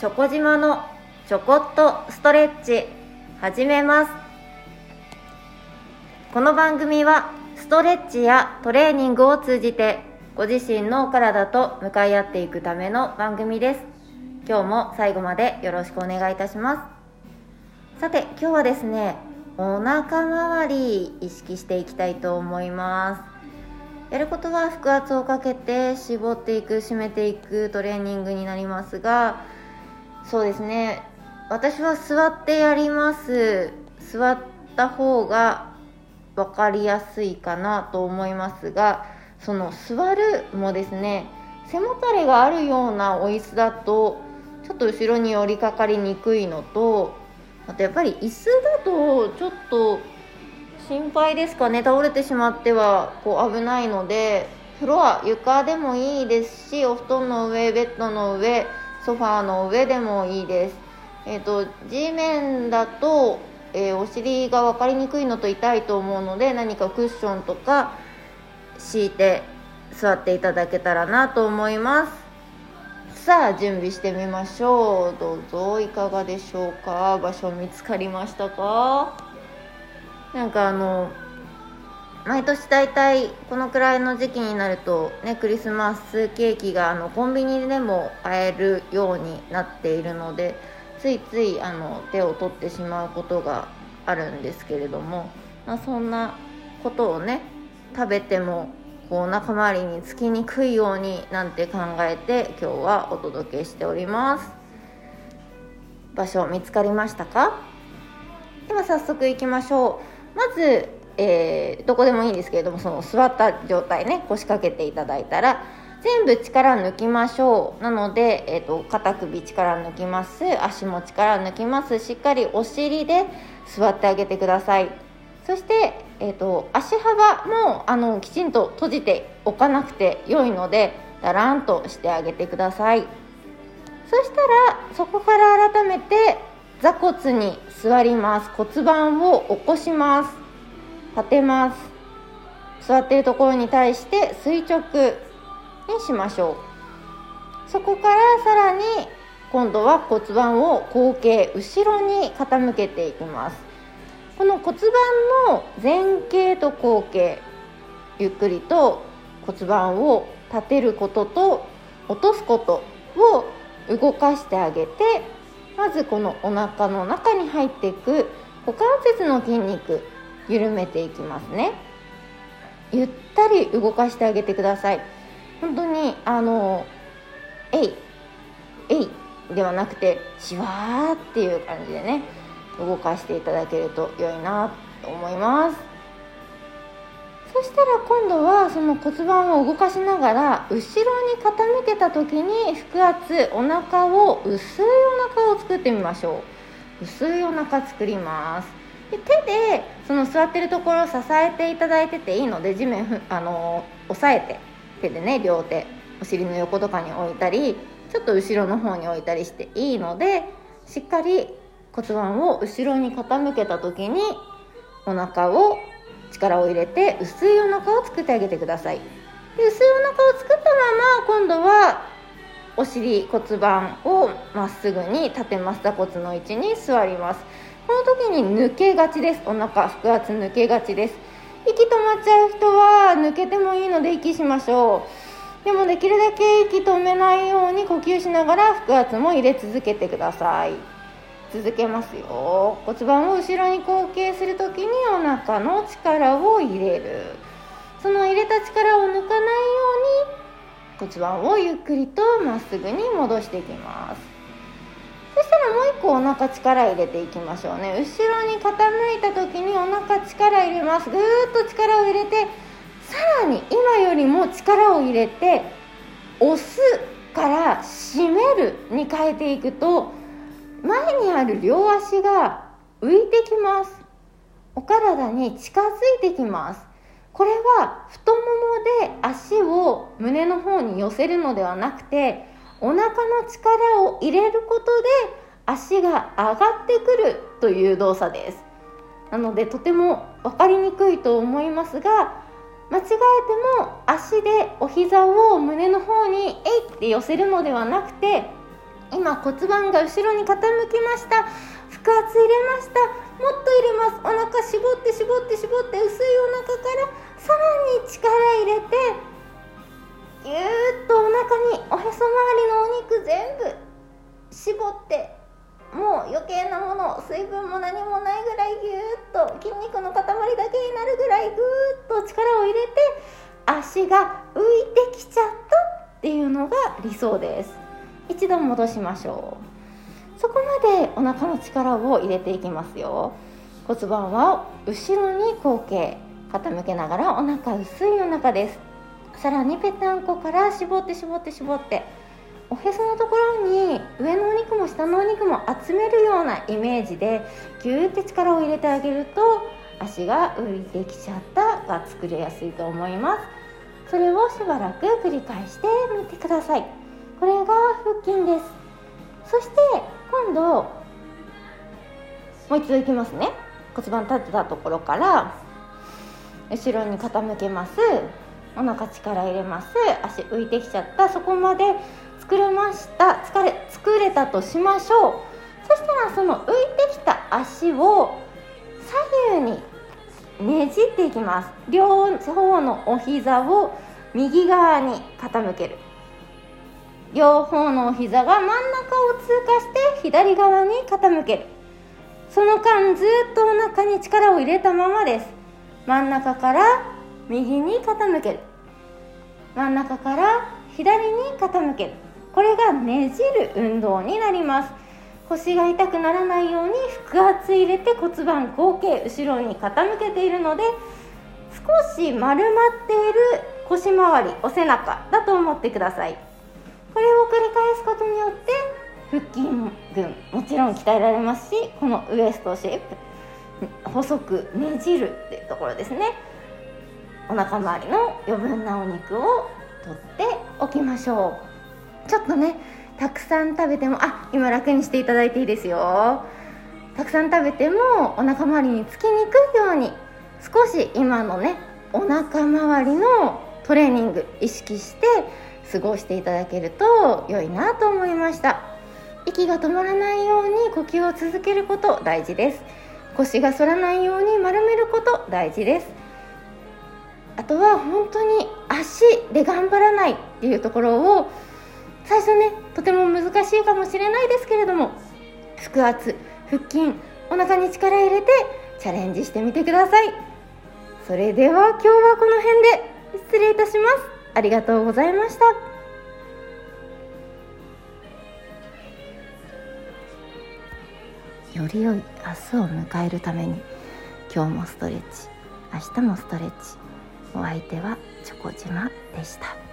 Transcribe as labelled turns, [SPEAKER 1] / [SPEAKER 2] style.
[SPEAKER 1] チョコ島のちょこっとストレッチ始めます。この番組はストレッチやトレーニングを通じてご自身の体と向かい合っていくための番組です。今日も最後までよろしくお願いいたします。さて今日はですねお腹周り意識していきたいと思います。やることは腹圧をかけて絞っていく締めていくトレーニングになりますがそうですね。私は座ってやります。座った方が分かりやすいかなと思いますがその座るもですね背もたれがあるようなお椅子だとちょっと後ろに寄りかかりにくいのとあとやっぱり椅子だとちょっと心配ですかね。倒れてしまってはこう危ないのでフロア床でもいいですしお布団の上ベッドの上ソファーの上でもいいです。えっ、ー、と、地面だと、えー、お尻が分かりにくいのと痛いと思うので何かクッションとか敷いて座っていただけたらなと思います。さあ準備してみましょう。どうぞ。いかがでしょうか？場所見つかりましたか？なんかあの毎年大体このくらいの時期になると、ね、クリスマスケーキがあのコンビニでも買えるようになっているのでついついあの手を取ってしまうことがあるんですけれども、まあ、そんなことをね食べてもこうお腹周りにつきにくいようになんて考えて今日はお届けしております。場所見つかりましたか？では早速いきましょう。まずえー、どこでもいいんですけれどもその座った状態ね腰掛けていただいたら全部力抜きましょう。なので、えーと、肩首力抜きます。足も力抜きます。しっかりお尻で座ってあげてください。そして、えーと、足幅もあのきちんと閉じておかなくて良いのでだらんとしてあげてください。そしたらそこから改めて座骨に座ります。骨盤を起こします。立てます。座っているところに対して垂直にしましょう。そこからさらに今度は骨盤を後傾後ろに傾けていきます。この骨盤の前傾と後傾ゆっくりと骨盤を立てることと落とすことを動かしてあげてまずこのお腹の中に入っていく股関節の筋肉緩めていきますね。ゆったり動かしてあげてください。本当にあのえいえいではなくてシワーっていう感じでね動かしていただけると良いなと思います。そしたら今度はその骨盤を動かしながら後ろに傾けた時に腹圧お腹を薄いお腹を作ってみましょう。薄いお腹作ります。で手でその座ってるところを支えていただいてていいので地面ふあの押さえて手でね両手お尻の横とかに置いたりちょっと後ろの方に置いたりしていいのでしっかり骨盤を後ろに傾けた時にお腹を力を入れて薄いお腹を作ってあげてください。で薄いお腹を作ったまま今度はお尻骨盤をまっすぐに縦ま座骨の位置に座ります。この時に抜けがちです。お腹腹圧抜けがちです。息止まっちゃう人は抜けてもいいので息しましょう。でもできるだけ息止めないように呼吸しながら腹圧も入れ続けてください。続けますよ。骨盤を後ろに後傾する時にお腹の力を入れる。その入れた力を抜かないように骨盤をゆっくりとまっすぐに戻していきます。そしたらもう一個お腹力入れていきましょうね。後ろに傾いた時にお腹力入れます。ぐーっと力を入れてさらに今よりも力を入れて押すから締めるに変えていくと前にある両足が浮いてきます。お体に近づいてきます。これは太ももで足を胸の方に寄せるのではなくてお腹の力を入れることで足が上がってくるという動作です。なのでとても分かりにくいと思いますが間違えても足でお膝を胸の方にえいって寄せるのではなくて今骨盤が後ろに傾きました。腹圧入れました。もっと入れます。お腹絞って絞って絞って薄いお腹からさらに力入れてぎゅーっとお腹におへそ周りのお肉全部絞ってもう余計なもの水分も何もないぐらいぎゅーっと筋肉の塊だけになるぐらいぐーっと力を入れて足が浮いてきちゃったっていうのが理想です。一度戻しましょう。そこまでお腹の力を入れていきますよ。骨盤は後ろに後傾傾けながらお腹薄いお腹です。さらにぺたんこから絞って絞って絞っておへそのところに上のお肉も下のお肉も集めるようなイメージでギューって力を入れてあげると足が浮いてきちゃったが作りやすいと思います。それをしばらく繰り返してみてください。これが腹筋です。そして今度もう一度いきますね。骨盤立てたところから後ろに傾けます。お腹力入れます。足浮いてきちゃった。そこまで作れました。疲れ作れたとしましょう。そしたらその浮いてきた足を左右にねじっていきます。両方のお膝を右側に傾ける。両方のお膝が真ん中を通過して左側に傾ける。その間ずっとお腹に力を入れたままです。真ん中から右に傾ける。真ん中から左に傾ける。これがねじる運動になります。腰が痛くならないように腹圧入れて骨盤後傾後ろに傾けているので少し丸まっている腰回りお背中だと思ってください。これを繰り返すことによって腹筋群もちろん鍛えられますしこのウエストシェイプ細くねじるっていうところですね。お腹周りの余分なお肉を取っておきましょう。ちょっとねたくさん食べてもあ今楽にしていただいていいですよ。たくさん食べてもお腹周りにつきにくいように少し今のねお腹周りのトレーニング意識して過ごしていただけると良いなと思いました。息が止まらないように呼吸を続けること大事です。腰が反らないように丸めること大事です。あとは本当に足で頑張らないっていうところを最初ねとても難しいかもしれないですけれども腹圧腹筋お腹に力入れてチャレンジしてみてください。それでは今日はこの辺で失礼いたします。ありがとうございました。より良い明日を迎えるために今日もストレッチ明日もストレッチ。お相手はチョコ島でした。